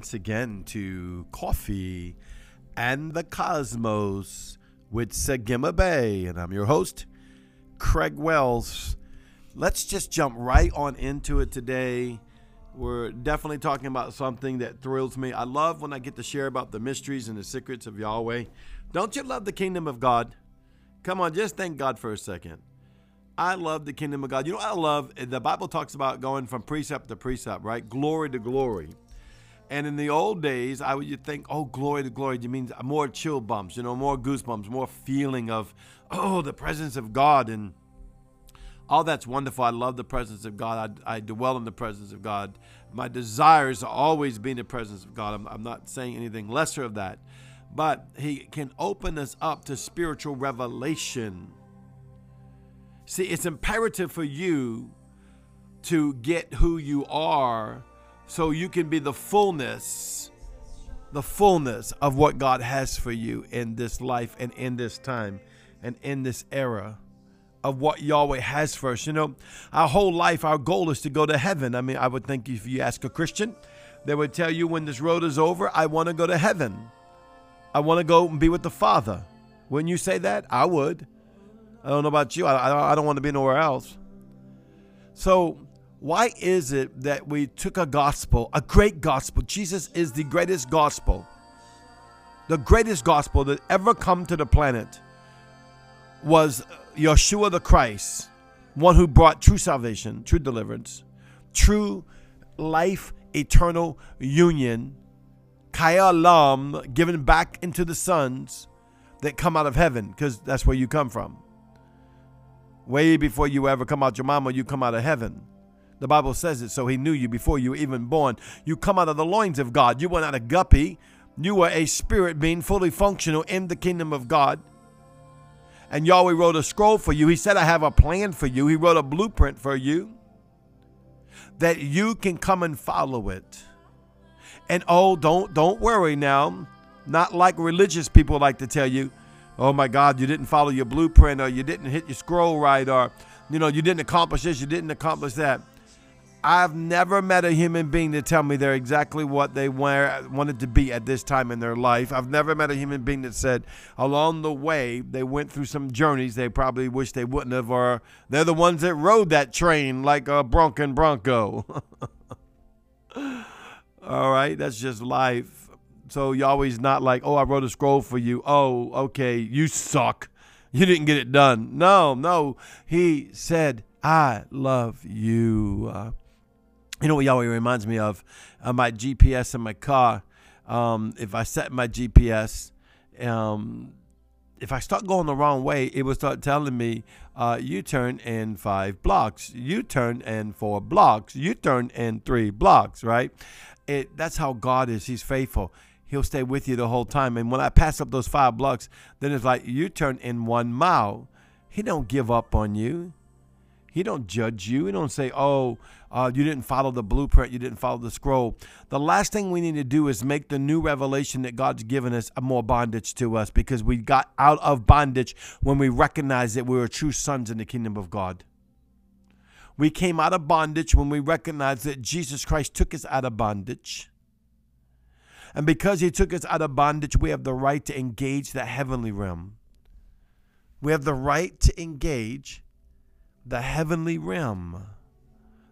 once again to Coffee and the Cosmos with Sagima Bay, and I'm your host, Craig Wells. Let's just jump right on into it today. We're definitely talking about something that thrills me. I love when I get to share about the mysteries and the secrets of Yahweh. Don't you love the kingdom of God? Come on, just thank God for a second. I love the kingdom of God. You know what I love? The Bible talks about going from precept to precept, right? Glory to glory. And in the old days, I would you think, oh, glory to glory. You mean more chill bumps, you know, more goosebumps, more feeling of, oh, the presence of God. And all that's wonderful. I love the presence of God. I, I dwell in the presence of God. My desire is to always be in the presence of God. I'm, I'm not saying anything lesser of that. But He can open us up to spiritual revelation See, it's imperative for you to get who you are so you can be the fullness, the fullness of what God has for you in this life and in this time and in this era of what Yahweh has for us. You know, our whole life, our goal is to go to heaven. I mean, I would think if you ask a Christian, they would tell you when this road is over, I want to go to heaven. I want to go and be with the Father. Wouldn't you say that? I would. I don't know about you. I, I don't want to be nowhere else. So, why is it that we took a gospel, a great gospel? Jesus is the greatest gospel, the greatest gospel that ever come to the planet was Yeshua the Christ, one who brought true salvation, true deliverance, true life, eternal union, Kaya Lam given back into the sons that come out of heaven, because that's where you come from. Way before you ever come out your mama, you come out of heaven. The Bible says it, so he knew you before you were even born. You come out of the loins of God. You were not a guppy. You were a spirit being fully functional in the kingdom of God. And Yahweh wrote a scroll for you. He said, I have a plan for you. He wrote a blueprint for you that you can come and follow it. And oh, don't don't worry now. Not like religious people like to tell you oh my God, you didn't follow your blueprint or you didn't hit your scroll right or, you know, you didn't accomplish this, you didn't accomplish that. I've never met a human being to tell me they're exactly what they were, wanted to be at this time in their life. I've never met a human being that said along the way they went through some journeys they probably wish they wouldn't have, or they're the ones that rode that train like a Bronco Bronco. All right, that's just life. So you always not like, oh, I wrote a scroll for you. Oh, okay, you suck. You didn't get it done. No, no. He said, I love you. Uh, You know what Yahweh reminds me of? Uh, my GPS in my car. Um, if I set my GPS, um, if I start going the wrong way, it will start telling me, uh, you turn in five blocks, you turn in four blocks, you turn in three blocks, right? It, that's how God is. He's faithful he'll stay with you the whole time. And when I pass up those five blocks, then it's like you turn in one mile. He don't give up on you. He don't judge you. He don't say, "Oh, uh, you didn't follow the blueprint. You didn't follow the scroll." The last thing we need to do is make the new revelation that God's given us a more bondage to us, because we got out of bondage when we recognized that we were true sons in the kingdom of God. We came out of bondage when we recognized that Jesus Christ took us out of bondage. And because He took us out of bondage, we have the right to engage the heavenly realm. We have the right to engage the heavenly realm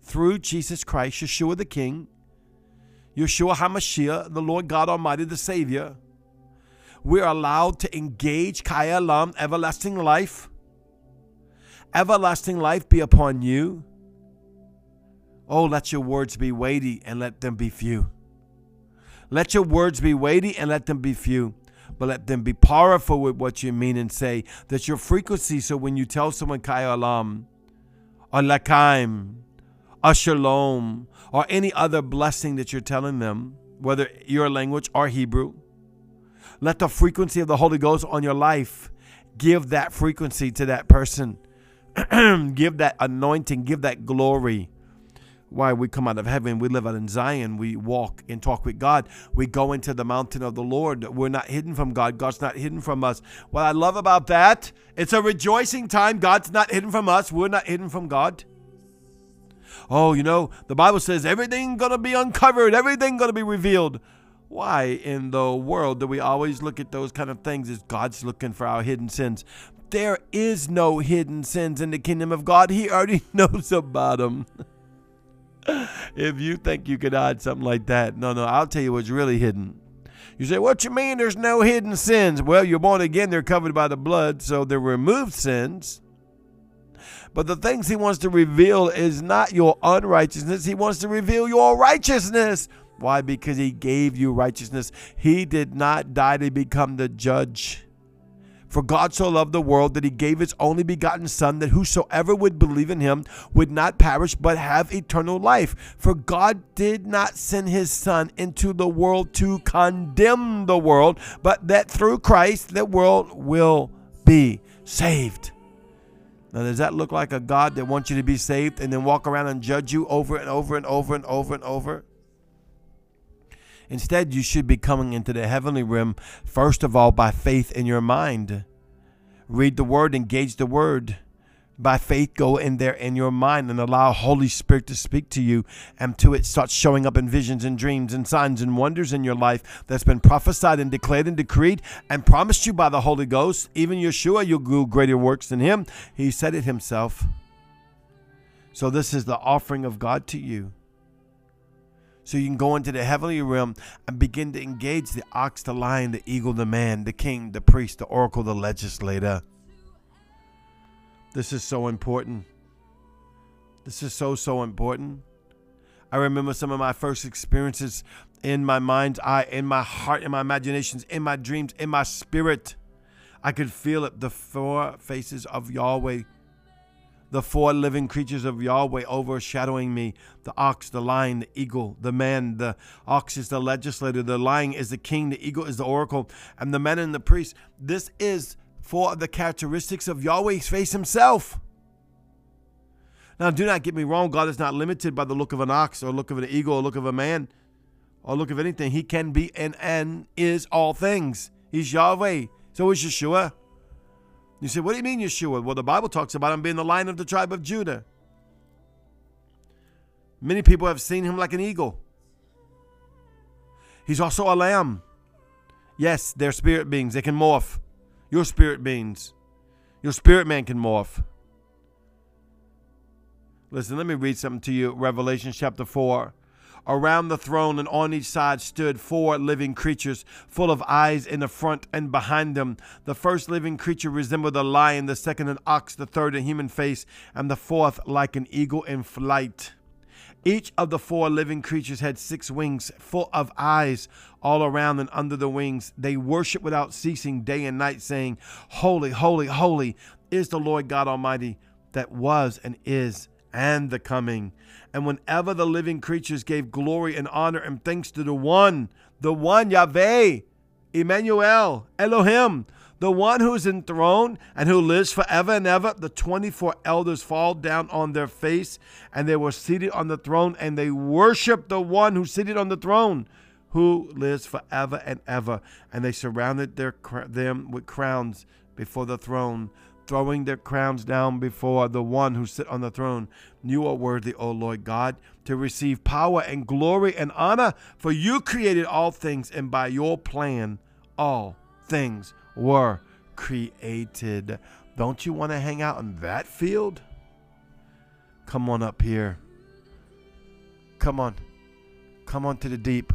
through Jesus Christ, Yeshua the King, Yeshua HaMashiach, the Lord God Almighty, the Savior. We are allowed to engage Kaya Lam, everlasting life. Everlasting life be upon you. Oh, let your words be weighty and let them be few. Let your words be weighty and let them be few, but let them be powerful with what you mean and say. That your frequency, so when you tell someone Kai Alam, or L'chaim, or Shalom, or any other blessing that you're telling them, whether your language or Hebrew, let the frequency of the Holy Ghost on your life give that frequency to that person. give that anointing, give that glory why we come out of heaven, we live out in Zion, we walk and talk with God, we go into the mountain of the Lord. We're not hidden from God, God's not hidden from us. What I love about that, it's a rejoicing time. God's not hidden from us, we're not hidden from God. Oh, you know, the Bible says everything going to be uncovered, everything going to be revealed. Why in the world do we always look at those kind of things as God's looking for our hidden sins? There is no hidden sins in the kingdom of God. He already knows about them. If you think you could hide something like that, no, no, I'll tell you what's really hidden. You say, What you mean there's no hidden sins? Well, you're born again, they're covered by the blood, so they're removed sins. But the things he wants to reveal is not your unrighteousness, he wants to reveal your righteousness. Why? Because he gave you righteousness. He did not die to become the judge. For God so loved the world that he gave his only begotten Son, that whosoever would believe in him would not perish but have eternal life. For God did not send his Son into the world to condemn the world, but that through Christ the world will be saved. Now, does that look like a God that wants you to be saved and then walk around and judge you over and over and over and over and over? Instead, you should be coming into the heavenly realm, first of all, by faith in your mind. Read the word, engage the word. By faith, go in there in your mind and allow Holy Spirit to speak to you and to it start showing up in visions and dreams and signs and wonders in your life that's been prophesied and declared and decreed and promised you by the Holy Ghost. Even Yeshua, you'll do greater works than him. He said it himself. So, this is the offering of God to you. So you can go into the heavenly realm and begin to engage the ox, the lion, the eagle, the man, the king, the priest, the oracle, the legislator. This is so important. This is so, so important. I remember some of my first experiences in my mind's eye, in my heart, in my imaginations, in my dreams, in my spirit. I could feel it the four faces of Yahweh the four living creatures of Yahweh overshadowing me the ox, the lion, the eagle, the man. The ox is the legislator, the lion is the king, the eagle is the oracle, and the man and the priest. This is four of the characteristics of Yahweh's face himself. Now, do not get me wrong, God is not limited by the look of an ox or look of an eagle or look of a man or look of anything. He can be and, and is all things. He's Yahweh. So is Yeshua. You say, what do you mean, Yeshua? Well, the Bible talks about him being the lion of the tribe of Judah. Many people have seen him like an eagle. He's also a lamb. Yes, they're spirit beings. They can morph. Your spirit beings. Your spirit man can morph. Listen, let me read something to you. Revelation chapter 4. Around the throne and on each side stood four living creatures, full of eyes in the front and behind them. The first living creature resembled a lion, the second an ox, the third a human face, and the fourth like an eagle in flight. Each of the four living creatures had six wings, full of eyes all around and under the wings. They worship without ceasing day and night, saying, Holy, holy, holy is the Lord God Almighty that was and is and the coming. And whenever the living creatures gave glory and honor and thanks to the one, the one Yahweh, Emmanuel, Elohim, the one who is enthroned and who lives forever and ever, the 24 elders fall down on their face and they were seated on the throne and they worship the one who seated on the throne who lives forever and ever. And they surrounded their, them with crowns before the throne throwing their crowns down before the one who sit on the throne. You are worthy, O Lord God, to receive power and glory and honor, for you created all things, and by your plan, all things were created. Don't you want to hang out in that field? Come on up here. Come on. Come on to the deep.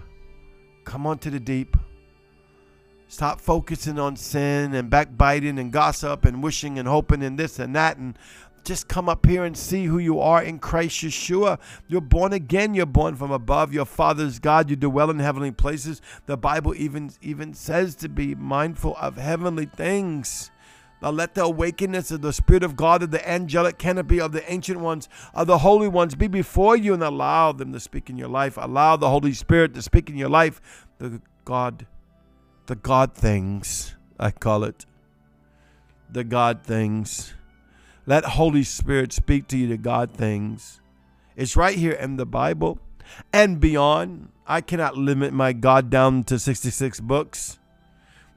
Come on to the deep. Stop focusing on sin and backbiting and gossip and wishing and hoping and this and that and just come up here and see who you are in Christ Yeshua. You're born again. You're born from above. Your Father's God. You dwell in heavenly places. The Bible even even says to be mindful of heavenly things. Now let the awakeness of the Spirit of God, of the angelic canopy of the ancient ones, of the holy ones be before you and allow them to speak in your life. Allow the Holy Spirit to speak in your life. The God the God things, I call it. The God things. Let Holy Spirit speak to you the God things. It's right here in the Bible and beyond. I cannot limit my God down to 66 books.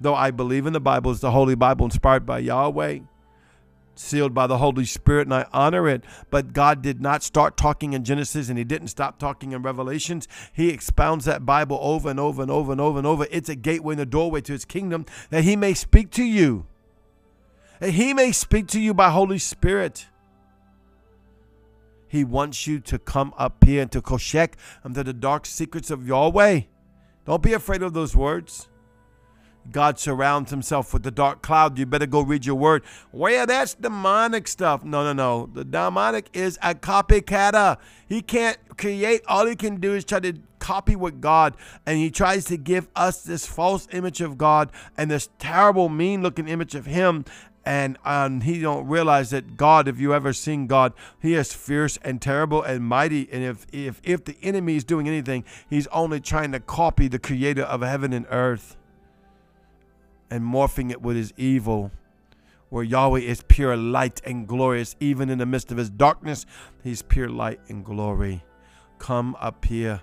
Though I believe in the Bible, it's the Holy Bible inspired by Yahweh. Sealed by the Holy Spirit, and I honor it. But God did not start talking in Genesis and He didn't stop talking in Revelations. He expounds that Bible over and over and over and over and over. It's a gateway and a doorway to His kingdom that He may speak to you. That He may speak to you by Holy Spirit. He wants you to come up here and to koshek under the dark secrets of Yahweh. Don't be afraid of those words. God surrounds himself with the dark cloud. You better go read your word. Well, that's demonic stuff. No, no, no. The demonic is a copycatter. He can't create. All he can do is try to copy what God, and he tries to give us this false image of God and this terrible, mean-looking image of him. And um, he don't realize that God, if you ever seen God, he is fierce and terrible and mighty. And if if if the enemy is doing anything, he's only trying to copy the creator of heaven and earth and morphing it with his evil. Where Yahweh is pure light and glorious, even in the midst of his darkness, he's pure light and glory. Come up here.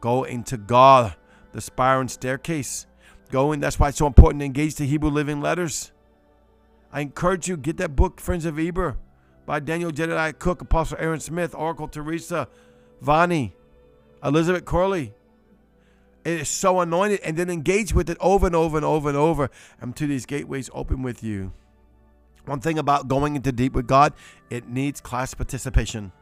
Go into God, the spiral staircase. Go in. That's why it's so important to engage the Hebrew Living Letters. I encourage you, get that book, Friends of Eber, by Daniel Jedediah Cook, Apostle Aaron Smith, Oracle Teresa, Vani, Elizabeth Corley. It is so anointed, and then engage with it over and over and over and over until these gateways open with you. One thing about going into deep with God, it needs class participation.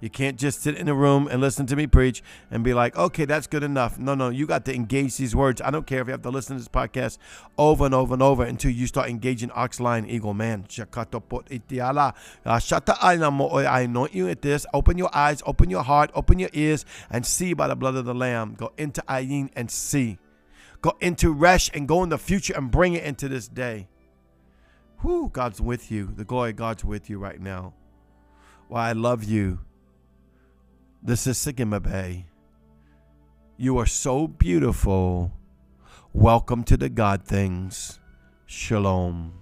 You can't just sit in a room and listen to me preach and be like, okay, that's good enough. No, no, you got to engage these words. I don't care if you have to listen to this podcast over and over and over until you start engaging ox, lion, eagle, man. I anoint you at this. Open your eyes, open your heart, open your ears, and see by the blood of the Lamb. Go into Ayin and see. Go into Resh and go in the future and bring it into this day. Whoo, God's with you. The glory of God's with you right now. Why, I love you. This is Sigma Bay. You are so beautiful. Welcome to the God Things. Shalom.